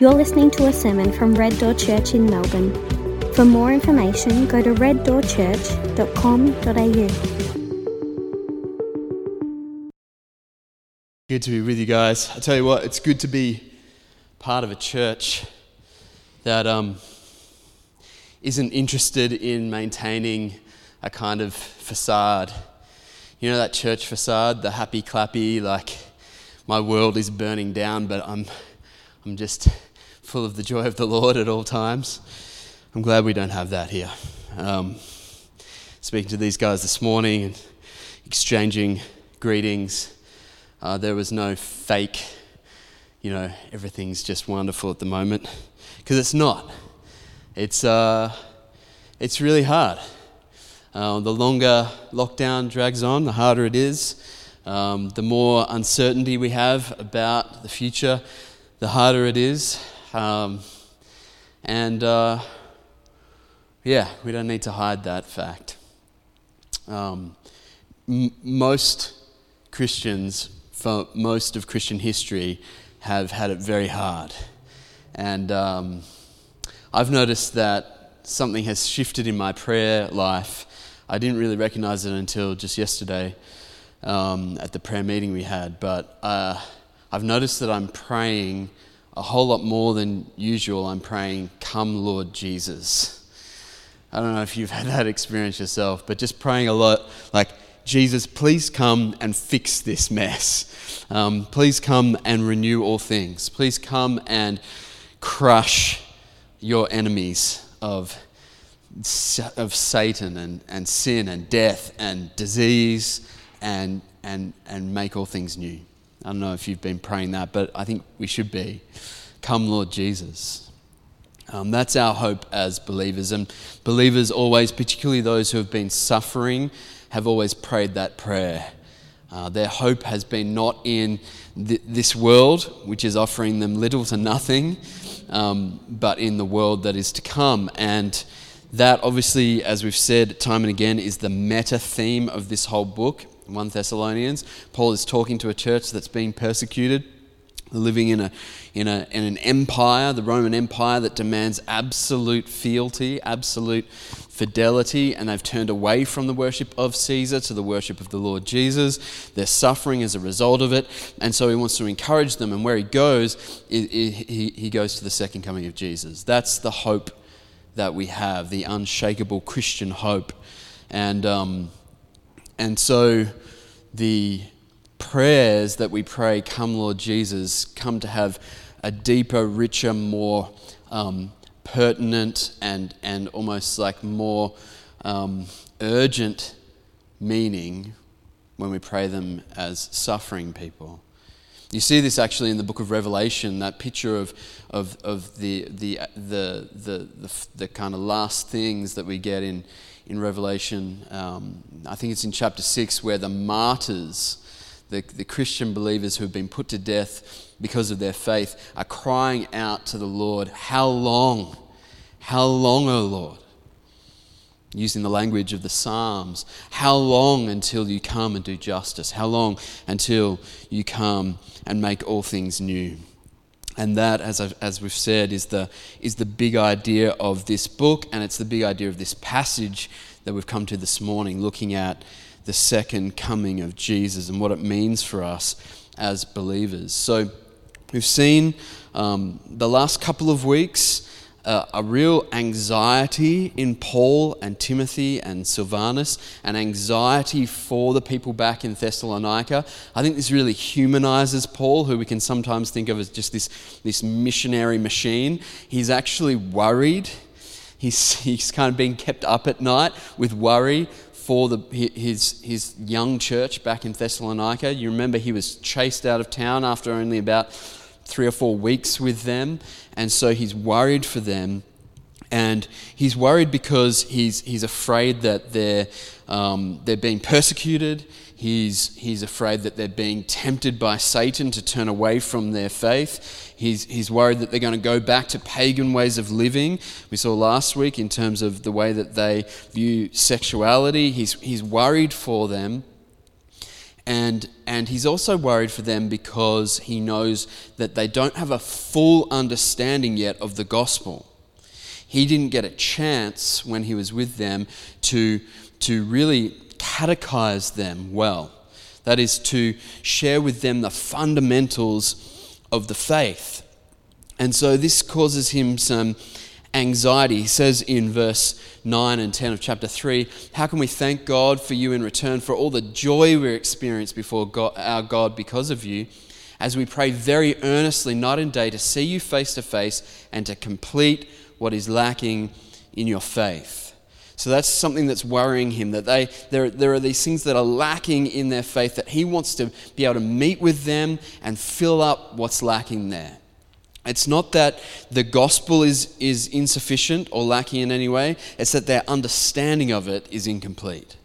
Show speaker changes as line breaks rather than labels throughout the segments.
You're listening to a sermon from Red Door Church in Melbourne. For more information, go to reddoorchurch.com.au.
Good to be with you guys. I tell you what, it's good to be part of a church that um, not interested in maintaining a kind of facade. You know that church facade, the happy clappy, like my world is burning down, but I'm, I'm just full of the joy of the Lord at all times. I'm glad we don't have that here. Um, speaking to these guys this morning and exchanging greetings, uh, there was no fake, you know, everything's just wonderful at the moment, because it's not. It's, uh, it's really hard. Uh, the longer lockdown drags on, the harder it is. Um, the more uncertainty we have about the future, the harder it is. Um, and uh, yeah, we don't need to hide that fact. Um, m- most Christians, for most of Christian history, have had it very hard. And um, I've noticed that something has shifted in my prayer life. I didn't really recognize it until just yesterday um, at the prayer meeting we had, but uh, I've noticed that I'm praying a whole lot more than usual, I'm praying, Come, Lord Jesus. I don't know if you've had that experience yourself, but just praying a lot like, Jesus, please come and fix this mess. Um, please come and renew all things. Please come and crush your enemies of, of Satan and, and sin and death and disease and, and, and make all things new. I don't know if you've been praying that, but I think we should be. Come, Lord Jesus. Um, that's our hope as believers. And believers always, particularly those who have been suffering, have always prayed that prayer. Uh, their hope has been not in th- this world, which is offering them little to nothing, um, but in the world that is to come. And that, obviously, as we've said time and again, is the meta theme of this whole book. 1 Thessalonians. Paul is talking to a church that's being persecuted, living in, a, in, a, in an empire, the Roman Empire, that demands absolute fealty, absolute fidelity, and they've turned away from the worship of Caesar to the worship of the Lord Jesus. They're suffering as a result of it, and so he wants to encourage them. And where he goes, he, he goes to the second coming of Jesus. That's the hope that we have, the unshakable Christian hope. And. Um, and so the prayers that we pray, Come Lord Jesus, come to have a deeper, richer, more um, pertinent, and, and almost like more um, urgent meaning when we pray them as suffering people. You see this actually in the book of Revelation, that picture of, of, of the, the, the, the, the, the kind of last things that we get in, in Revelation. Um, I think it's in chapter 6 where the martyrs, the, the Christian believers who have been put to death because of their faith, are crying out to the Lord, How long? How long, O Lord? Using the language of the Psalms, how long until you come and do justice? How long until you come and make all things new? And that, as, I've, as we've said, is the, is the big idea of this book, and it's the big idea of this passage that we've come to this morning, looking at the second coming of Jesus and what it means for us as believers. So, we've seen um, the last couple of weeks uh, a real anxiety in Paul and Timothy and Silvanus, an anxiety for the people back in Thessalonica. I think this really humanizes Paul, who we can sometimes think of as just this, this missionary machine. He's actually worried. He's, he's kind of being kept up at night with worry for the, his, his young church back in Thessalonica. You remember he was chased out of town after only about three or four weeks with them, and so he's worried for them. And he's worried because he's, he's afraid that they're, um, they're being persecuted. He's, he's afraid that they're being tempted by Satan to turn away from their faith. He's, he's worried that they're going to go back to pagan ways of living. We saw last week in terms of the way that they view sexuality. He's, he's worried for them. And, and he's also worried for them because he knows that they don't have a full understanding yet of the gospel. He didn't get a chance when he was with them to, to really catechize them well. That is, to share with them the fundamentals of the faith. And so this causes him some anxiety. He says in verse 9 and 10 of chapter 3 How can we thank God for you in return for all the joy we experience before God, our God because of you, as we pray very earnestly, night and day, to see you face to face and to complete what is lacking in your faith? So that's something that's worrying him that they, there, there are these things that are lacking in their faith that he wants to be able to meet with them and fill up what's lacking there. It's not that the gospel is, is insufficient or lacking in any way, it's that their understanding of it is incomplete.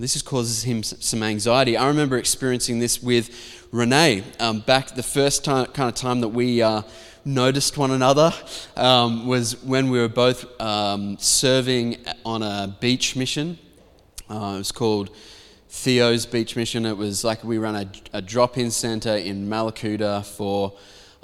This just causes him some anxiety. I remember experiencing this with Renee um, back the first time, kind of time that we uh, noticed one another um, was when we were both um, serving on a beach mission. Uh, it was called Theo's Beach Mission. It was like we ran a, a drop in center in Mallacoota for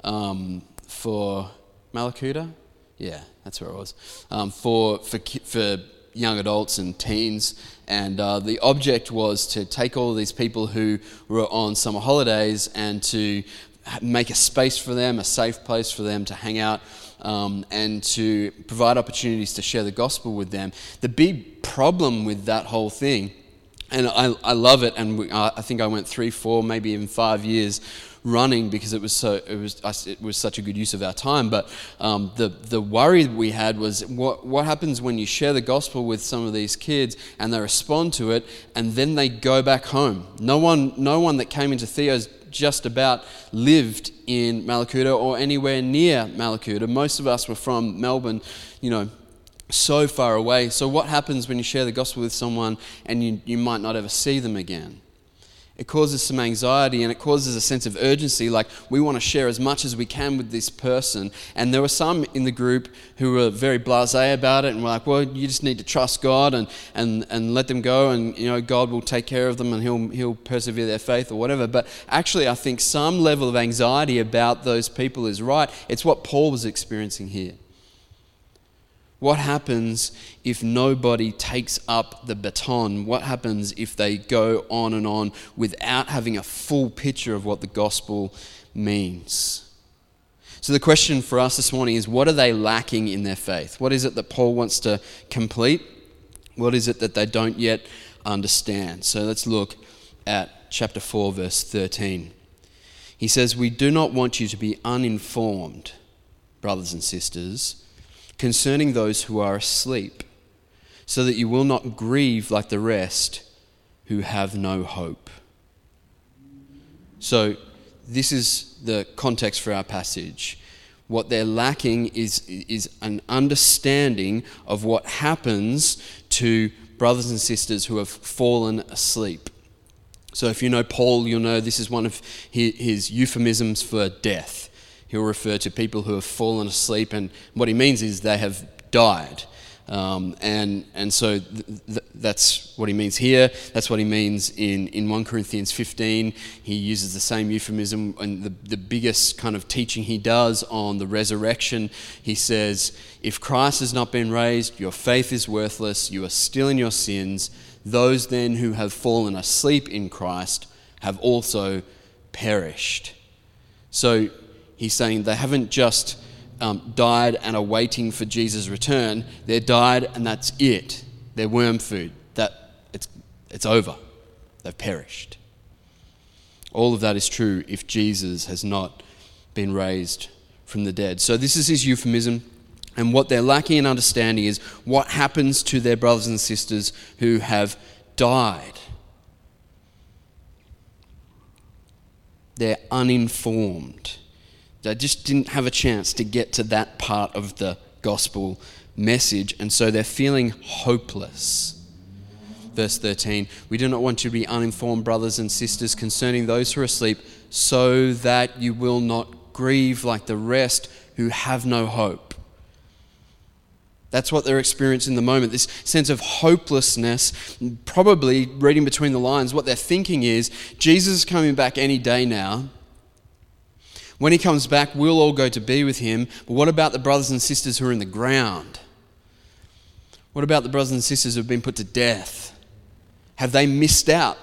um, for Mallacoota. Yeah, that's where it was. Um, for, for, for young adults and teens. And uh, the object was to take all these people who were on summer holidays and to make a space for them, a safe place for them to hang out. Um, and to provide opportunities to share the gospel with them. The big problem with that whole thing, and I, I love it, and we, I think I went three, four, maybe even five years running because it was so it was it was such a good use of our time. But um, the the worry we had was what what happens when you share the gospel with some of these kids and they respond to it and then they go back home. No one no one that came into Theo's just about lived in Mallacoota or anywhere near Mallacoota. Most of us were from Melbourne, you know, so far away. So, what happens when you share the gospel with someone and you, you might not ever see them again? It causes some anxiety and it causes a sense of urgency like we want to share as much as we can with this person. And there were some in the group who were very blasé about it and were like well you just need to trust god and, and, and let them go and you know god will take care of them and he'll, he'll persevere their faith or whatever. But actually i think some level of anxiety about those people is right. It's what paul was experiencing here what happens if nobody takes up the baton? What happens if they go on and on without having a full picture of what the gospel means? So, the question for us this morning is what are they lacking in their faith? What is it that Paul wants to complete? What is it that they don't yet understand? So, let's look at chapter 4, verse 13. He says, We do not want you to be uninformed, brothers and sisters concerning those who are asleep, so that you will not grieve like the rest who have no hope. So, this is the context for our passage. What they're lacking is, is an understanding of what happens to brothers and sisters who have fallen asleep. So, if you know Paul, you'll know this is one of his euphemisms for death he'll refer to people who have fallen asleep, and what he means is they have died. Um, and, and so th- th- that's what he means here. That's what he means in, in 1 Corinthians 15. He uses the same euphemism, and the, the biggest kind of teaching he does on the resurrection, he says, If Christ has not been raised, your faith is worthless, you are still in your sins. Those then who have fallen asleep in Christ have also perished. So he's saying they haven't just um, died and are waiting for Jesus' return. They're died and that's it. They're worm food. That it's, it's over. They've perished. All of that is true if Jesus has not been raised from the dead. So this is his euphemism. And what they're lacking in understanding is what happens to their brothers and sisters who have died. They're uninformed. They just didn't have a chance to get to that part of the gospel message, and so they're feeling hopeless. Verse 13 We do not want you to be uninformed, brothers and sisters, concerning those who are asleep, so that you will not grieve like the rest who have no hope. That's what they're experiencing in the moment. This sense of hopelessness, probably reading between the lines, what they're thinking is Jesus is coming back any day now. When he comes back, we'll all go to be with him. But what about the brothers and sisters who are in the ground? What about the brothers and sisters who have been put to death? Have they missed out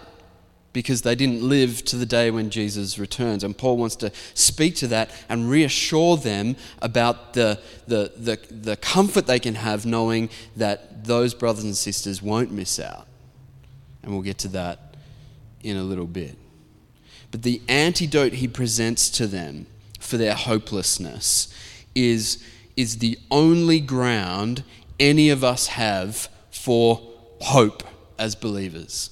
because they didn't live to the day when Jesus returns. And Paul wants to speak to that and reassure them about the, the, the, the, comfort they can have knowing that those brothers and sisters won't miss out. And we'll get to that in a little bit. But the antidote he presents to them for their hopelessness is, is the only ground any of us have for hope as believers.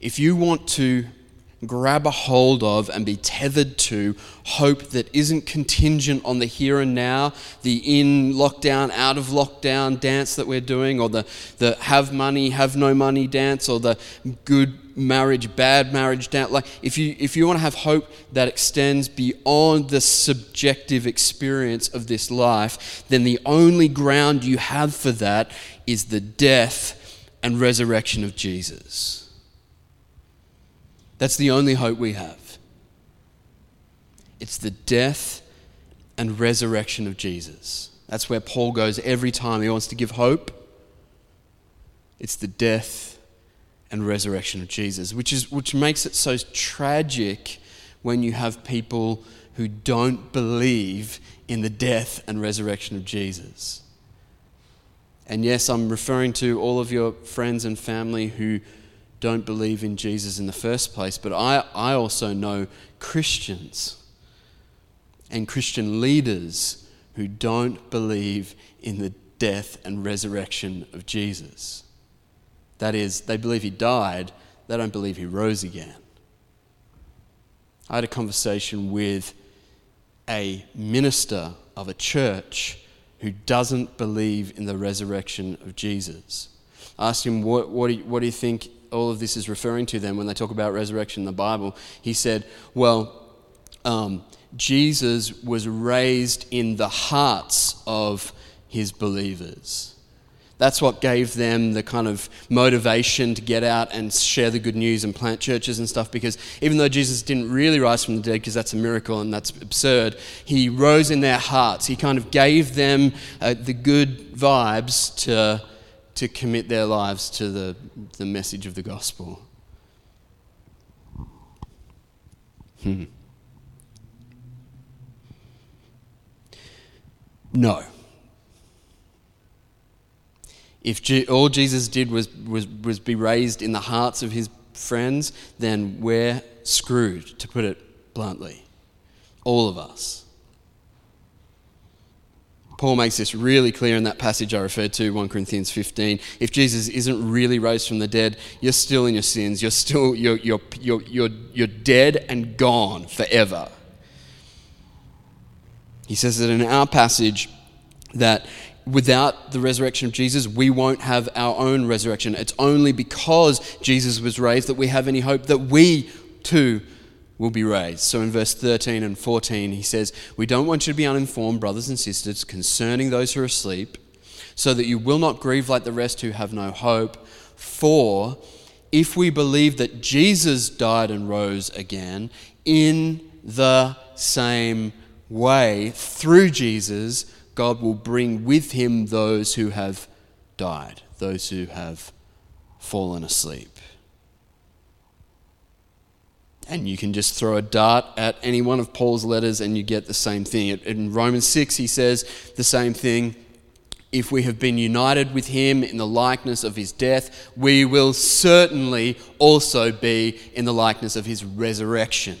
If you want to grab a hold of and be tethered to hope that isn't contingent on the here and now, the in lockdown, out of lockdown dance that we're doing, or the, the have money, have no money dance, or the good marriage, bad marriage dance. Like if you if you want to have hope that extends beyond the subjective experience of this life, then the only ground you have for that is the death and resurrection of Jesus. That's the only hope we have. It's the death and resurrection of Jesus. That's where Paul goes every time he wants to give hope. It's the death and resurrection of Jesus, which, is, which makes it so tragic when you have people who don't believe in the death and resurrection of Jesus. And yes, I'm referring to all of your friends and family who don't believe in Jesus in the first place, but I, I also know Christians and Christian leaders who don't believe in the death and resurrection of Jesus. That is, they believe he died, they don't believe he rose again. I had a conversation with a minister of a church who doesn't believe in the resurrection of Jesus. I asked him, What, what, do, you, what do you think all of this is referring to then when they talk about resurrection in the Bible. He said, well, um, Jesus was raised in the hearts of his believers. That's what gave them the kind of motivation to get out and share the good news and plant churches and stuff. Because even though Jesus didn't really rise from the dead, because that's a miracle and that's absurd, he rose in their hearts. He kind of gave them uh, the good vibes to to commit their lives to the, the message of the gospel. Hmm. No. If G- all Jesus did was, was, was be raised in the hearts of his friends, then we're screwed, to put it bluntly. All of us. Paul makes this really clear in that passage I referred to, 1 Corinthians 15. If Jesus isn't really raised from the dead, you're still in your sins. You're still you're, you're, you're, you're, you're dead and gone forever. He says that in our passage that without the resurrection of Jesus, we won't have our own resurrection. It's only because Jesus was raised that we have any hope that we too will be raised. So in verse 13 and 14, he says, We don't want you to be uninformed, brothers and sisters, concerning those who are asleep, so that you will not grieve like the rest who have no hope. For if we believe that Jesus died and rose again, in the same way, through Jesus, God will bring with him those who have died, those who have fallen asleep. And you can just throw a dart at any one of Paul's letters and you get the same thing. In Romans 6, he says the same thing. If we have been united with him in the likeness of his death, we will certainly also be in the likeness of his resurrection.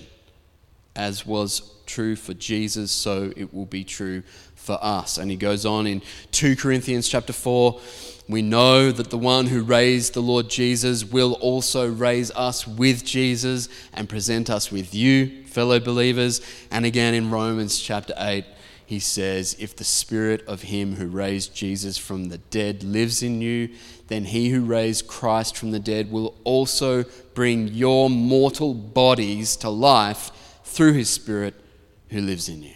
As was true for Jesus, so it will be true for us. And he goes on in 2 Corinthians chapter 4 we know that the one who raised the Lord Jesus will also raise us with Jesus and present us with you, fellow believers. And again in Romans chapter 8, he says, If the spirit of him who raised Jesus from the dead lives in you, then he who raised Christ from the dead will also bring your mortal bodies to life through his spirit who lives in you.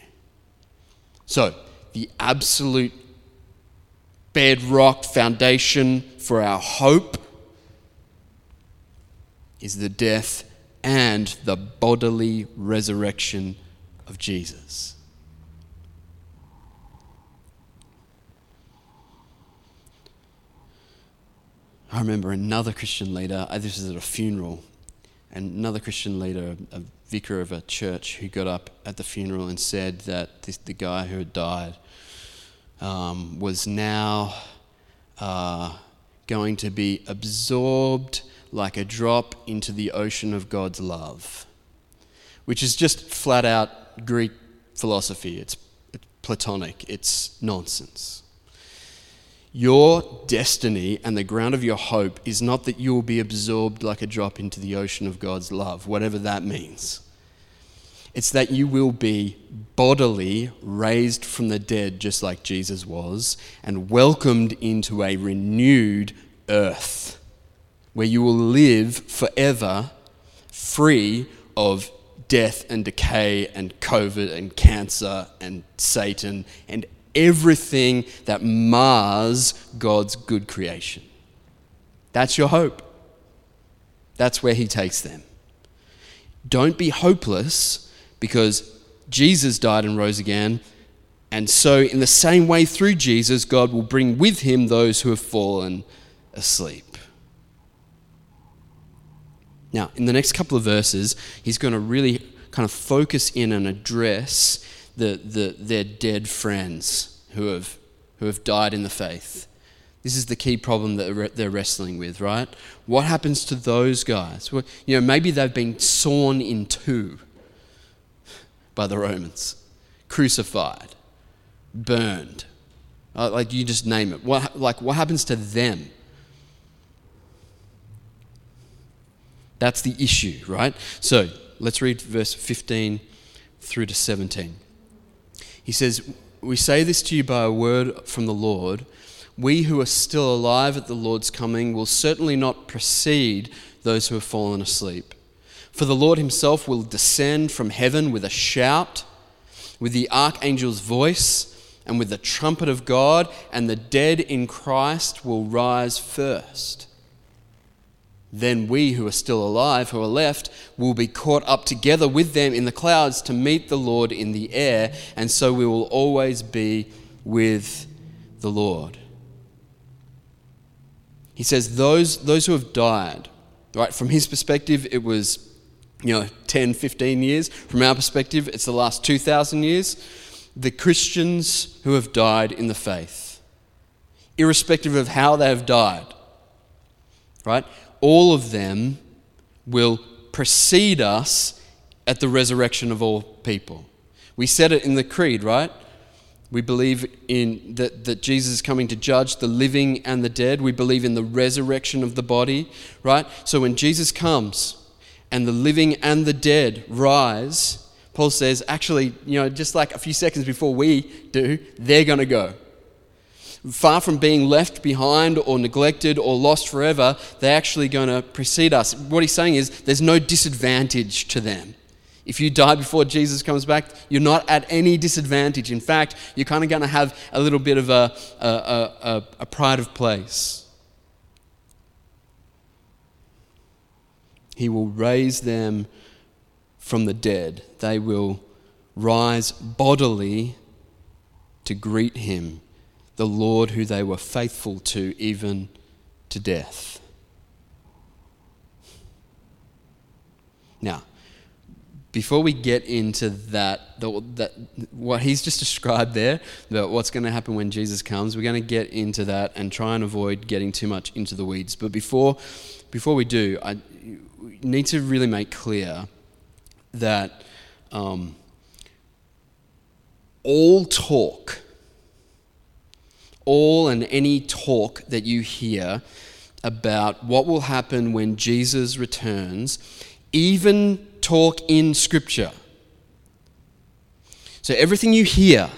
So, the absolute bedrock foundation for our hope is the death and the bodily resurrection of Jesus. I remember another Christian leader, uh, this was at a funeral, and another Christian leader, a vicar of a church, who got up at the funeral and said that this, the guy who had died um, was now uh, going to be absorbed like a drop into the ocean of God's love, which is just flat out Greek philosophy. It's, it's Platonic, it's nonsense. Your destiny and the ground of your hope is not that you will be absorbed like a drop into the ocean of God's love, whatever that means. It's that you will be bodily raised from the dead, just like Jesus was, and welcomed into a renewed earth where you will live forever free of death and decay and COVID and cancer and Satan and everything that mars God's good creation. That's your hope. That's where He takes them. Don't be hopeless because Jesus died and rose again. And so, in the same way, through Jesus, God will bring with Him those who have fallen asleep. Now, in the next couple of verses, He's going to really kind of focus in and address the, the, their dead friends who have, who have died in the faith. This is the key problem that they're wrestling with, right? What happens to those guys? Well, you know, maybe they've been sawn in two by the Romans, crucified, burned. Uh, like you just name it. What, like, what happens to them? That's the issue, right? So let's read verse 15 through to 17. He says, We say this to you by a word from the Lord. We who are still alive at the Lord's coming will certainly not precede those who have fallen asleep. For the Lord himself will descend from heaven with a shout, with the archangel's voice, and with the trumpet of God, and the dead in Christ will rise first. Then we who are still alive, who are left, will be caught up together with them in the clouds to meet the Lord in the air, and so we will always be with the Lord. He says, those, those who have died, right, from his perspective, it was, you know, 10, 15 years. From our perspective, it's the last 2,000 years. The Christians who have died in the faith, irrespective of how they have died, right? All of them will precede us at the resurrection of all people. We said it in the creed, right? We believe in that, that Jesus is coming to judge the living and the dead. We believe in the resurrection of the body, right? So when Jesus comes and the living and the dead rise, Paul says, actually, you know, just like a few seconds before we do, they're going to go far from being left behind or neglected or lost forever, they're actually going to precede us. What he's saying is there's no disadvantage to them. If you die before Jesus comes back, you're not at any disadvantage. In fact, you're kind of going to have a little bit of a, a, a, a pride of place. He will raise them from the dead. They will rise bodily to greet him the Lord who they were faithful to even to death. Now, before we get into that, the, that what he's just described there, that what's going to happen when Jesus comes, we're going to get into that and try and avoid getting too much into the weeds. But before, before we do, I need to really make clear that um, all talk all and any talk that you hear about what will happen when Jesus returns, even talk in Scripture. So, everything you hear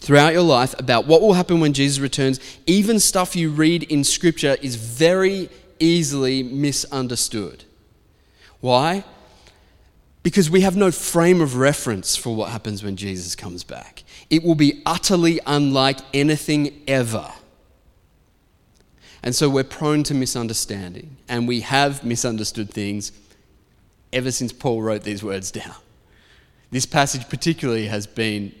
throughout your life about what will happen when Jesus returns, even stuff you read in Scripture, is very easily misunderstood. Why? Because we have no frame of reference for what happens when Jesus comes back. It will be utterly unlike anything ever. And so we're prone to misunderstanding, and we have misunderstood things ever since Paul wrote these words down. This passage, particularly, has been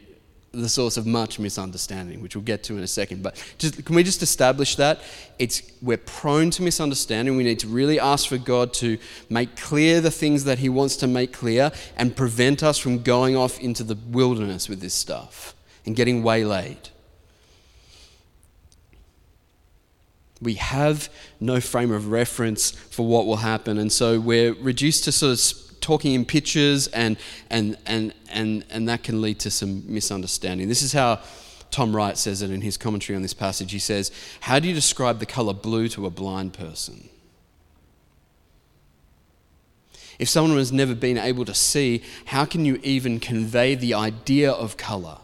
the source of much misunderstanding, which we'll get to in a second. But just, can we just establish that? It's, we're prone to misunderstanding. We need to really ask for God to make clear the things that He wants to make clear and prevent us from going off into the wilderness with this stuff and getting waylaid. We have no frame of reference for what will happen, and so we're reduced to sort of talking in pictures, and, and, and, and, and that can lead to some misunderstanding. This is how Tom Wright says it in his commentary on this passage. He says, How do you describe the color blue to a blind person? If someone has never been able to see, how can you even convey the idea of color,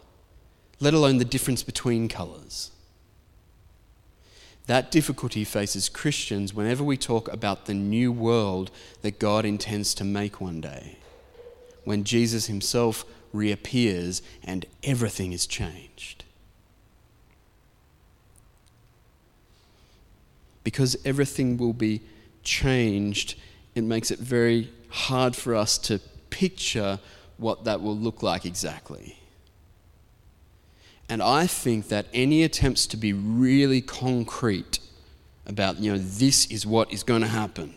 let alone the difference between colors? That difficulty faces Christians whenever we talk about the new world that God intends to make one day, when Jesus himself reappears and everything is changed. Because everything will be changed, it makes it very hard for us to picture what that will look like exactly. And I think that any attempts to be really concrete about, you know, this is what is going to happen.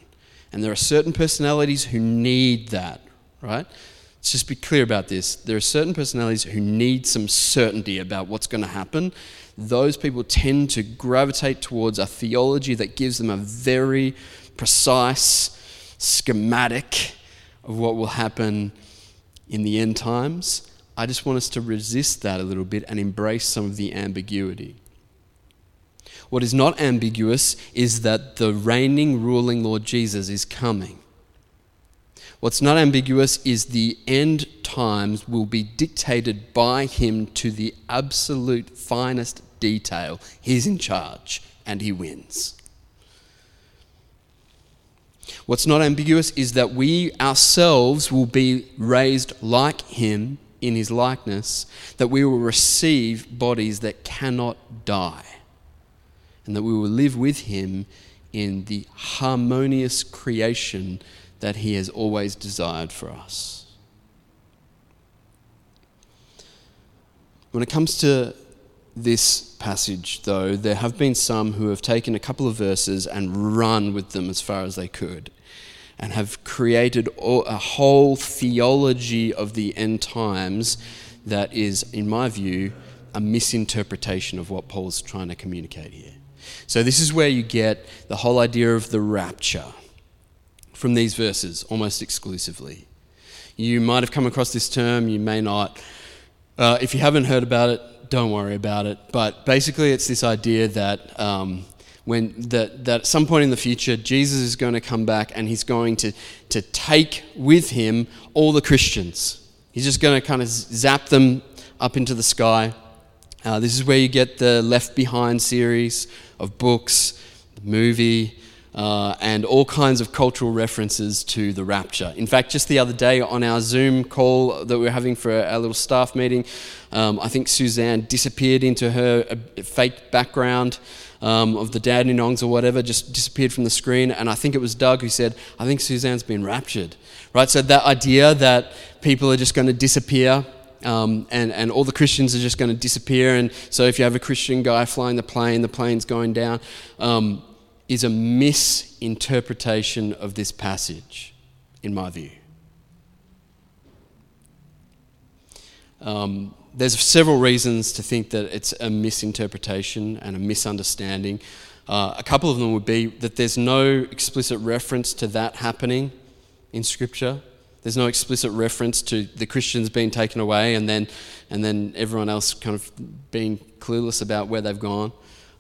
And there are certain personalities who need that, right? Let's just be clear about this. There are certain personalities who need some certainty about what's going to happen. Those people tend to gravitate towards a theology that gives them a very precise schematic of what will happen in the end times. I just want us to resist that a little bit and embrace some of the ambiguity. What is not ambiguous is that the reigning, ruling Lord Jesus is coming. What's not ambiguous is the end times will be dictated by him to the absolute finest detail. He's in charge and he wins. What's not ambiguous is that we ourselves will be raised like him in his likeness, that we will receive bodies that cannot die, and that we will live with him in the harmonious creation that he has always desired for us. When it comes to this passage, though, there have been some who have taken a couple of verses and run with them as far as they could and have created a whole theology of the end times that is, in my view, a misinterpretation of what Paul's trying to communicate here. So, this is where you get the whole idea of the rapture from these verses almost exclusively. You might have come across this term, you may not. Uh, if you haven't heard about it, don't worry about it. But basically, it's this idea that um, when that, that at some point in the future, Jesus is going to come back and he's going to, to take with him all the Christians. He's just going to kind of zap them up into the sky. Uh, this is where you get the Left Behind series of books, the movie, uh, and all kinds of cultural references to the rapture. In fact, just the other day on our Zoom call that we are having for our little staff meeting, um, I think Suzanne disappeared into her uh, fake background um, of the Dandenongs or whatever just disappeared from the screen. And I think it was Doug who said, I think Suzanne's been raptured. Right? So that idea that people are just going to disappear um, and, and all the Christians are just going to disappear. And so if you have a Christian guy flying the plane, the plane's going down, um, is a misinterpretation of this passage, in my view. Um, there's several reasons to think that it's a misinterpretation and a misunderstanding. Uh, a couple of them would be that there's no explicit reference to that happening in Scripture. There's no explicit reference to the Christians being taken away and then, and then everyone else kind of being clueless about where they've gone.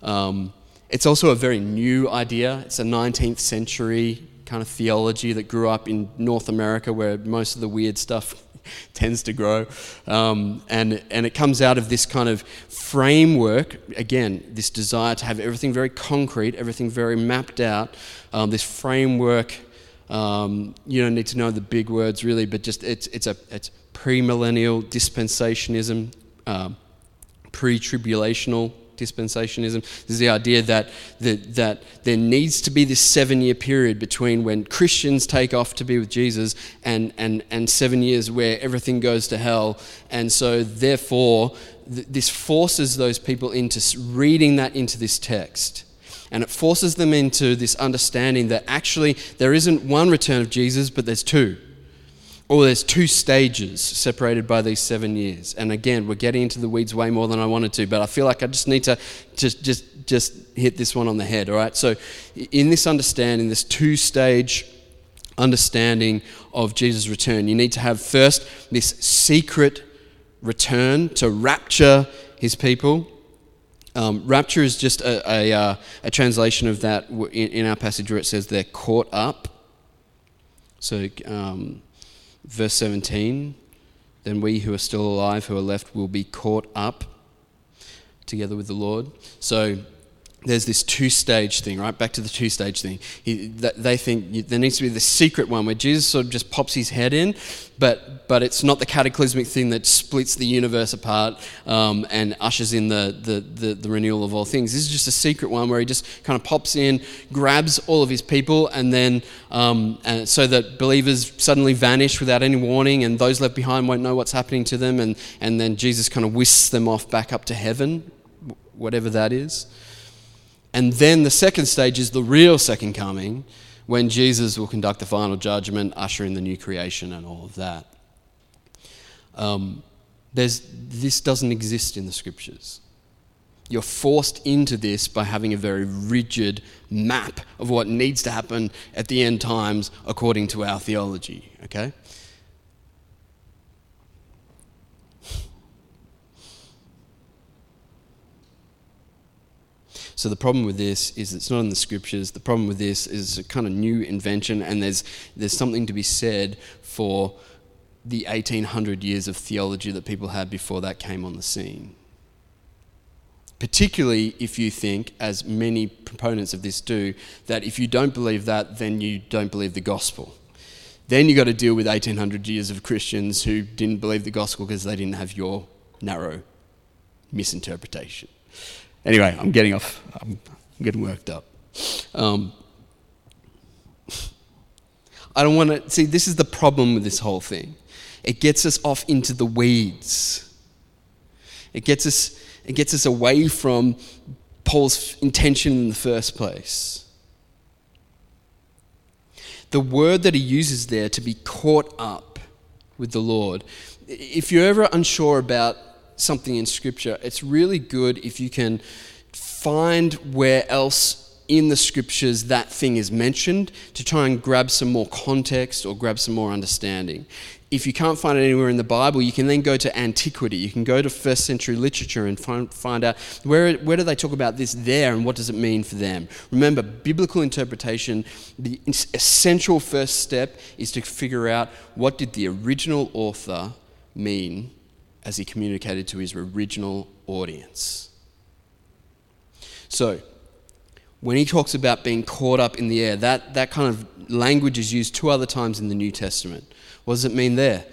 Um, it's also a very new idea. It's a 19th century kind of theology that grew up in North America where most of the weird stuff tends to grow. Um, and, and it comes out of this kind of framework, again, this desire to have everything very concrete, everything very mapped out, um, this framework Um, you don't need to know the big words really, but just it's, it's a it's premillennial dispensationism, um, pre-tribulational dispensationism. Is the idea that, that, that there needs to be this seven year period between when Christians take off to be with Jesus and, and, and seven years where everything goes to hell. And so, therefore, th- this forces those people into reading that into this text. And it forces them into this understanding that actually there isn't one return of Jesus, but there's two. Or there's two stages separated by these seven years. And again, we're getting into the weeds way more than I wanted to, but I feel like I just need to just, just, just hit this one on the head, all right? So, in this understanding, this two stage understanding of Jesus' return, you need to have first this secret return to rapture his people. Um, rapture is just a, a, uh, a, translation of that in, in, our passage where it says they're caught up. So, um, verse 17 Then we who are still alive, who are left, will be caught up together with the Lord. So there's this two stage thing, right? Back to the two stage thing. He, they think there needs to be the secret one where Jesus sort of just pops his head in, but, but it's not the cataclysmic thing that splits the universe apart um, and ushers in the, the, the, the, renewal of all things. This is just a secret one where he just kind of pops in, grabs all of his people, and then um, and so that believers suddenly vanish without any warning, and those left behind won't know what's happening to them, and, and then Jesus kind of whisks them off back up to heaven, whatever that is. And then the second stage is the real second coming, when Jesus will conduct the final judgment, usher in the new creation, and all of that. Um, this doesn't exist in the scriptures. You're forced into this by having a very rigid map of what needs to happen at the end times according to our theology, okay? So the problem with this is it's not in the scriptures. The problem with this is a kind of new invention, and there's there's something to be said for the 1800 years of theology that people had before that came on the scene. Particularly if you think, as many proponents of this do, that if you don't believe that, then you don't believe the gospel. Then you've got to deal with 1800 years of Christians who didn't believe the gospel because they didn't have your narrow misinterpretation. Anyway, I'm getting off. I'm getting worked up. Um, I don't want to see. This is the problem with this whole thing. It gets us off into the weeds. It gets us. It gets us away from Paul's intention in the first place. The word that he uses there to be caught up with the Lord. If you're ever unsure about something in Scripture, it's really good if you can find where else in the scriptures that thing is mentioned to try and grab some more context or grab some more understanding. If you can't find it anywhere in the Bible, you can then go to antiquity. You can go to first century literature and find, find out where, where do they talk about this there and what does it mean for them. Remember, biblical interpretation, the essential first step is to figure out what did the original author mean as he communicated to his original audience. So, when he talks about being caught up in the air, that, that kind of language is used two other times in the New Testament. What does it mean there?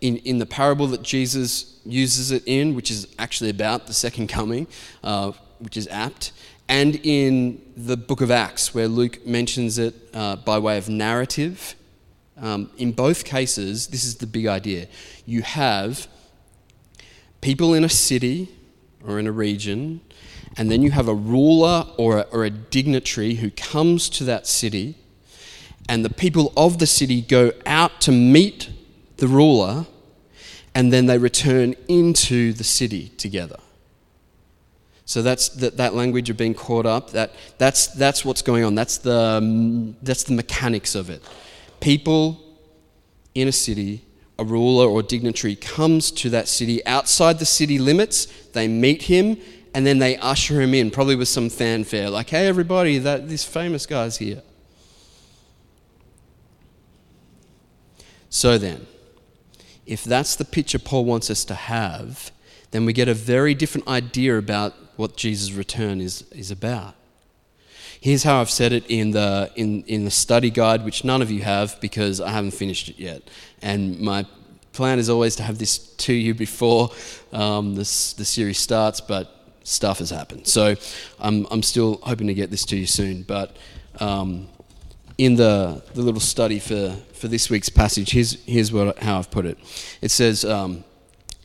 In, in the parable that Jesus uses it in, which is actually about the second coming, uh, which is apt, and in the book of Acts, where Luke mentions it uh, by way of narrative. Um, in both cases, this is the big idea. You have people in a city or in a region, and then you have a ruler or a, or a dignitary who comes to that city, and the people of the city go out to meet the ruler, and then they return into the city together. So that's that, that language of being caught up. That, that's, that's what's going on. That's the, that's the mechanics of it. People in a city a ruler or dignitary comes to that city outside the city limits, they meet him, and then they usher him in, probably with some fanfare, like, hey, everybody, that, this famous guy's here. So then, if that's the picture Paul wants us to have, then we get a very different idea about what Jesus' return is, is about. Here's how I've said it in the, in, in the study guide, which none of you have because I haven't finished it yet. And my plan is always to have this to you before um, this, the series starts, but stuff has happened. So I'm, I'm still hoping to get this to you soon. But um, in the, the little study for, for this week's passage, here's, here's what, how I've put it it says, um,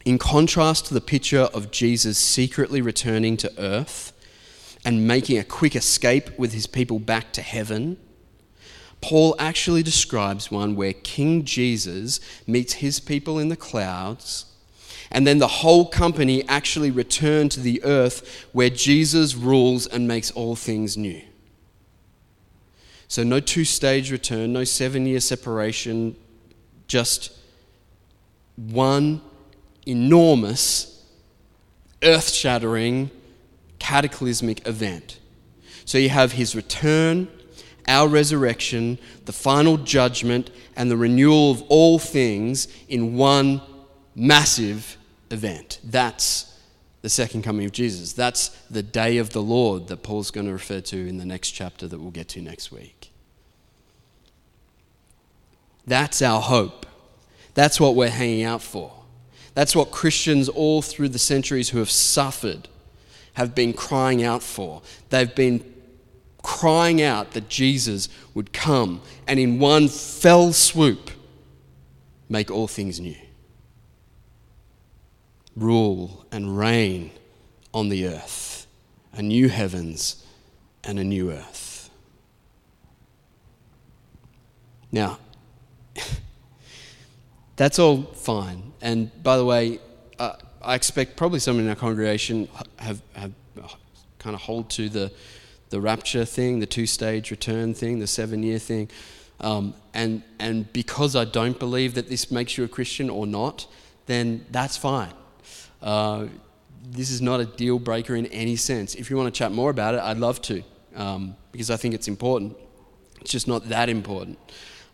in contrast to the picture of Jesus secretly returning to earth and making a quick escape with his people back to heaven, Paul actually describes one where King Jesus meets his people in the clouds, and then the whole company actually return to the earth where Jesus rules and makes all things new. So, no two stage return, no seven year separation, just one enormous, earth shattering, cataclysmic event. So you have his return, our resurrection, the final judgment, and the renewal of all things in one massive event. That's the second coming of Jesus. That's the day of the Lord that Paul's going to refer to in the next chapter that we'll get to next week. That's our hope. That's what we're hanging out for. That's what Christians all through the centuries who have suffered have been crying out for. They've been crying out that Jesus would come and in one fell swoop make all things new. Rule and reign on the earth, a new heavens and a new earth. Now, that's all fine. And by the way, uh, I expect probably someone in our congregation have, have kind of hold to the, the rapture thing, the two stage return thing, the seven year thing. Um, and, and because I don't believe that this makes you a Christian or not, then that's fine. Uh, this is not a deal breaker in any sense. If you want to chat more about it, I'd love to, um, because I think it's important. It's just not that important.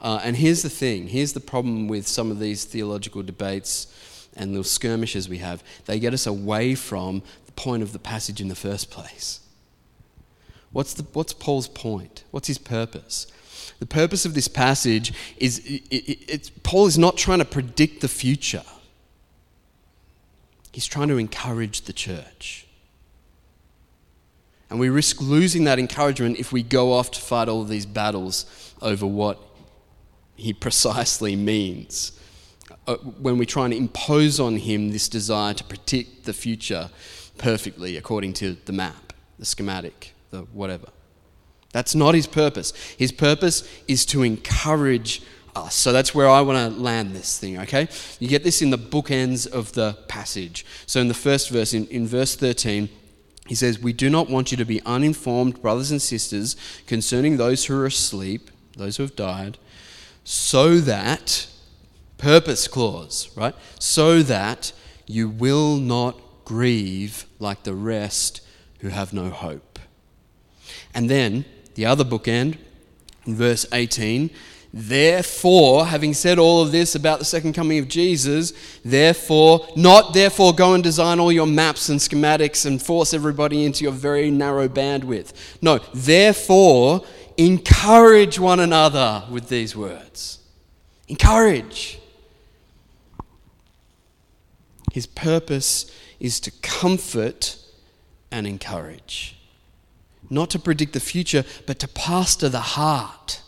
Uh, and here's the thing here's the problem with some of these theological debates and the skirmishes we have. They get us away from point of the passage in the first place. What's, the, what's Paul's point? What's his purpose? The purpose of this passage is it, it, Paul is not trying to predict the future, he's trying to encourage the church. And we risk losing that encouragement if we go off to fight all of these battles over what he precisely means uh, when we try and impose on him this desire to predict the future perfectly according to the map, the schematic, the whatever. That's not his purpose. His purpose is to encourage us. So that's where I want to land this thing, okay? You get this in the bookends of the passage. So in the first verse, in, in verse 13, he says, We do not want you to be uninformed, brothers and sisters, concerning those who are asleep, those who have died so that, purpose clause, right? So that you will not grieve like the rest who have no hope. And then the other bookend, verse 18, Therefore, having said all of this about the second coming of Jesus, therefore, not therefore go and design all your maps and schematics and force everybody into your very narrow bandwidth. No, therefore, encourage one another with these words. Encourage. His purpose is to comfort and encourage, not to predict the future, but to pastor the heart.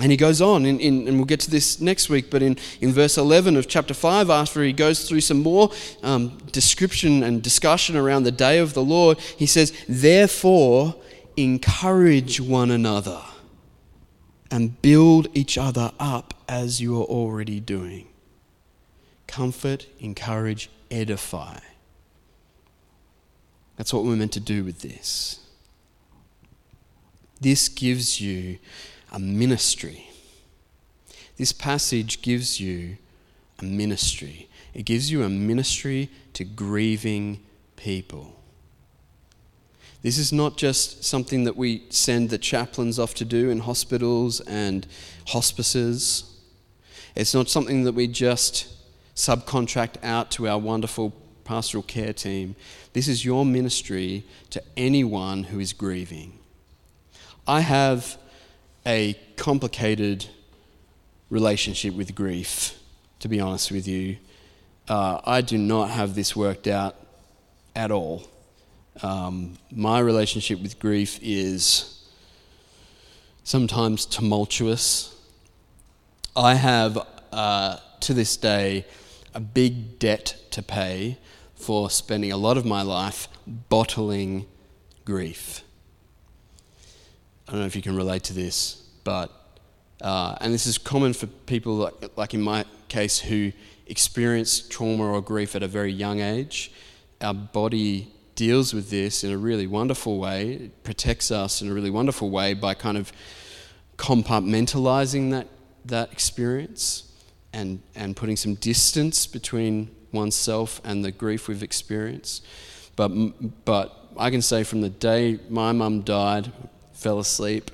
And he goes on, in, in, and we'll get to this next week, but in, in verse 11 of chapter 5, after he goes through some more um, description and discussion around the day of the Lord, he says, Therefore, encourage one another and build each other up as you are already doing. Comfort, encourage, edify. That's what we're meant to do with this. This gives you a ministry. This passage gives you a ministry. It gives you a ministry to grieving people. This is not just something that we send the chaplains off to do in hospitals and hospices. It's not something that we just subcontract out to our wonderful pastoral care team, this is your ministry to anyone who is grieving. I have a complicated relationship with grief, to be honest with you. Uh, I do not have this worked out at all. Um, my relationship with grief is sometimes tumultuous. I have, uh, to this day, a big debt to pay for spending a lot of my life bottling grief. I don't know if you can relate to this, but, uh, and this is common for people like, like in my case who experience trauma or grief at a very young age. Our body deals with this in a really wonderful way, it protects us in a really wonderful way by kind of compartmentalizing that, that experience and, and putting some distance between oneself and the grief we've experienced. But, but I can say from the day my mum died, fell asleep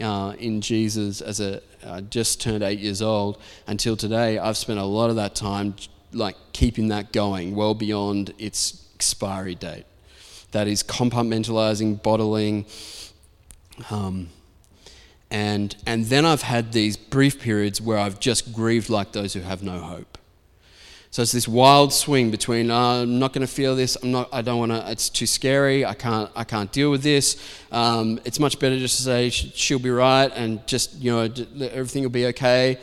uh, in Jesus as a uh, just turned eight years old until today, I've spent a lot of that time like keeping that going well beyond its expiry date. That is compartmentalizing, bottling, um, and and then I've had these brief periods where I've just grieved like those who have no hope. So it's this wild swing between oh, I'm not going to feel this. I'm not. I don't want to. It's too scary. I can't. I can't deal with this. Um, it's much better just to say she'll be right and just you know everything will be okay.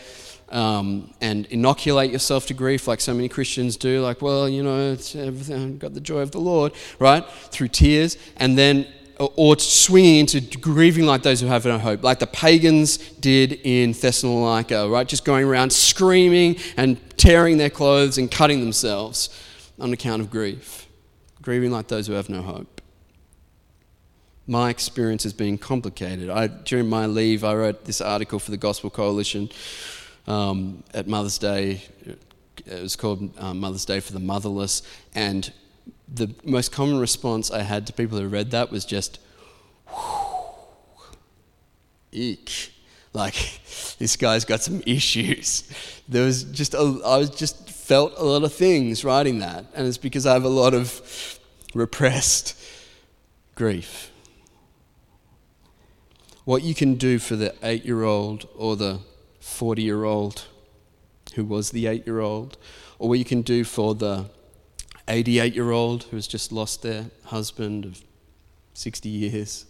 Um, and inoculate yourself to grief like so many Christians do. Like, well, you know. I've got the joy of the Lord, right? Through tears, and then or swinging into grieving like those who have no hope, like the pagans did in Thessalonica, right? Just going around screaming and tearing their clothes and cutting themselves on account of grief, grieving like those who have no hope. My experience has been complicated. I, during my leave, I wrote this article for the Gospel Coalition um, at Mother's Day. It was called uh, Mother's Day for the Motherless, and the most common response I had to people who read that was just, eek. Like, this guy's got some issues. There was just, a, I was just felt a lot of things writing that, and it's because I have a lot of repressed grief. What you can do for the eight year old or the 40 year old who was the eight year old, or what you can do for the 88 year old who has just lost their husband of 60 years,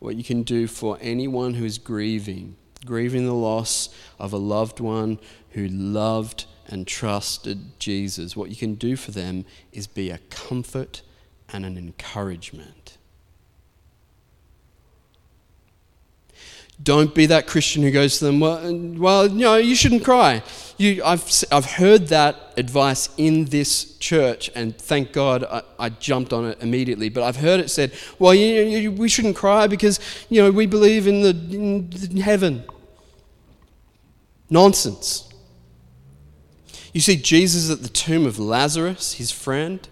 what you can do for anyone who is grieving, grieving the loss of a loved one who loved and trusted Jesus, what you can do for them is be a comfort and an encouragement. Don't be that Christian who goes to them, well, uh, well no, you shouldn't cry. You, I've, I've heard that advice in this church, and thank God I, I jumped on it immediately. But I've heard it said, well, you, you, we shouldn't cry because, you know, we believe in, the, in heaven. Nonsense. You see Jesus at the tomb of Lazarus, his friend.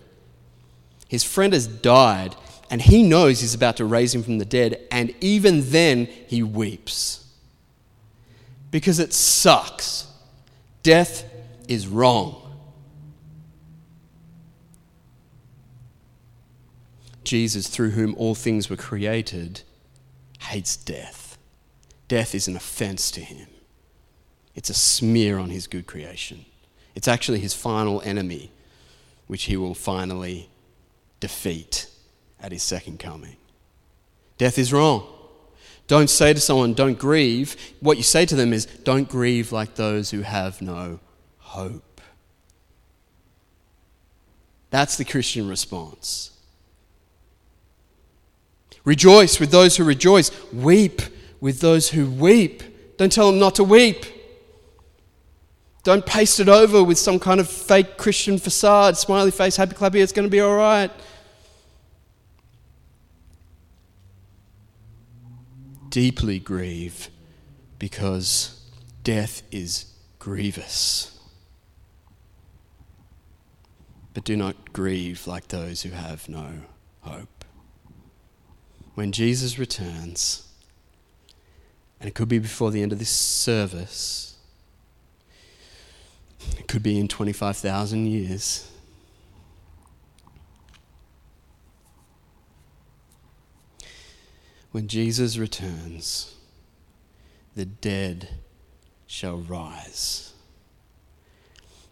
His friend has died, and he knows he's about to raise him from the dead, and even then he weeps. Because it sucks. Death is wrong. Jesus, through whom all things were created, hates death. Death is an offense to him, it's a smear on his good creation. It's actually his final enemy, which he will finally defeat at his second coming. Death is wrong. Don't say to someone, don't grieve. What you say to them is, don't grieve like those who have no hope. That's the Christian response. Rejoice with those who rejoice, weep with those who weep. Don't tell them not to weep. Don't paste it over with some kind of fake Christian facade, smiley face, happy clappy, it's going to be all right. Deeply grieve because death is grievous. But do not grieve like those who have no hope. When Jesus returns, and it could be before the end of this service, it could be in 25,000 years. When Jesus returns, the dead shall rise.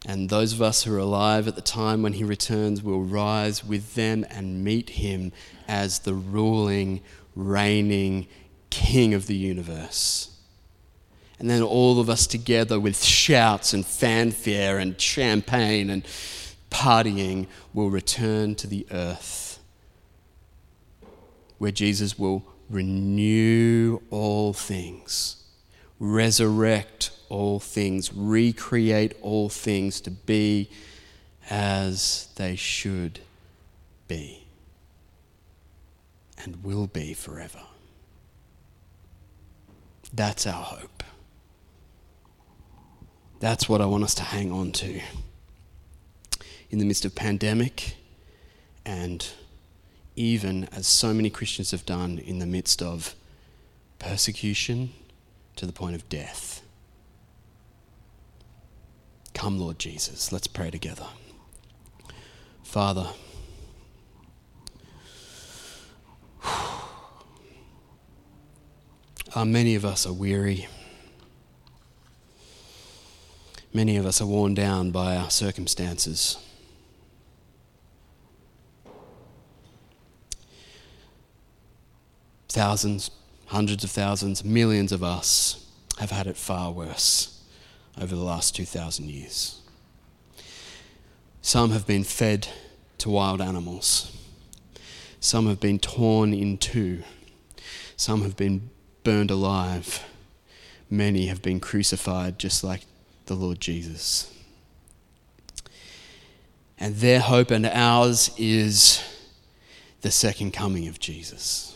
And those of us who are alive at the time when he returns will rise with them and meet him as the ruling, reigning King of the universe. And then all of us together with shouts and fanfare and champagne and partying will return to the earth where Jesus will renew all things, resurrect all things, recreate all things to be as they should be and will be forever. That's our hope. That's what I want us to hang on to in the midst of pandemic and even as so many Christians have done in the midst of persecution to the point of death. Come, Lord Jesus. Let's pray together. Father, uh, many of us are weary. Many of us are worn down by our circumstances. Thousands, hundreds of thousands, millions of us have had it far worse over the last 2,000 years. Some have been fed to wild animals. Some have been torn in two. Some have been burned alive. Many have been crucified, just like the Lord Jesus. And their hope and ours is the second coming of Jesus.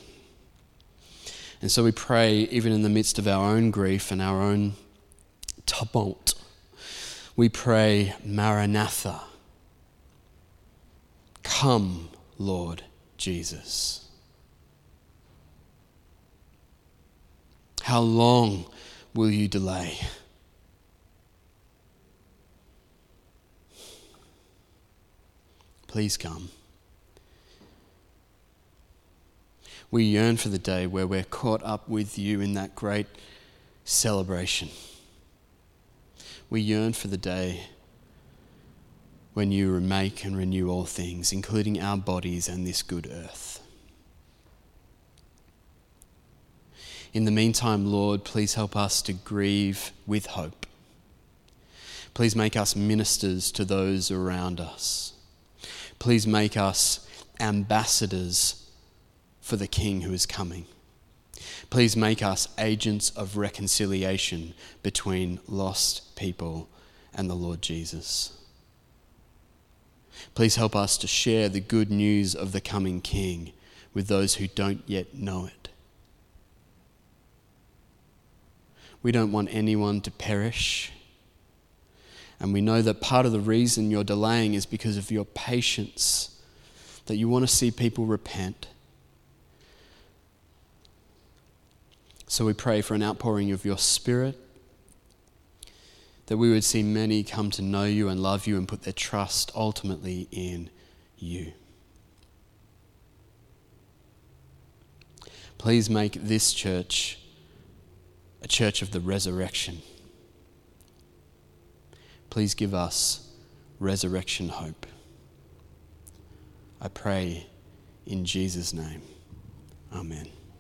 And so we pray, even in the midst of our own grief and our own tumult, we pray, Maranatha. Come, Lord Jesus. How long will you delay? Please come. We yearn for the day where we're caught up with you in that great celebration. We yearn for the day when you remake and renew all things, including our bodies and this good earth. In the meantime, Lord, please help us to grieve with hope. Please make us ministers to those around us. Please make us ambassadors for the King who is coming. Please make us agents of reconciliation between lost people and the Lord Jesus. Please help us to share the good news of the coming King with those who don't yet know it. We don't want anyone to perish. And we know that part of the reason you're delaying is because of your patience, that you want to see people repent So we pray for an outpouring of your Spirit, that we would see many come to know you and love you and put their trust ultimately in you. Please make this church a church of the resurrection. Please give us resurrection hope. I pray in Jesus' name. Amen.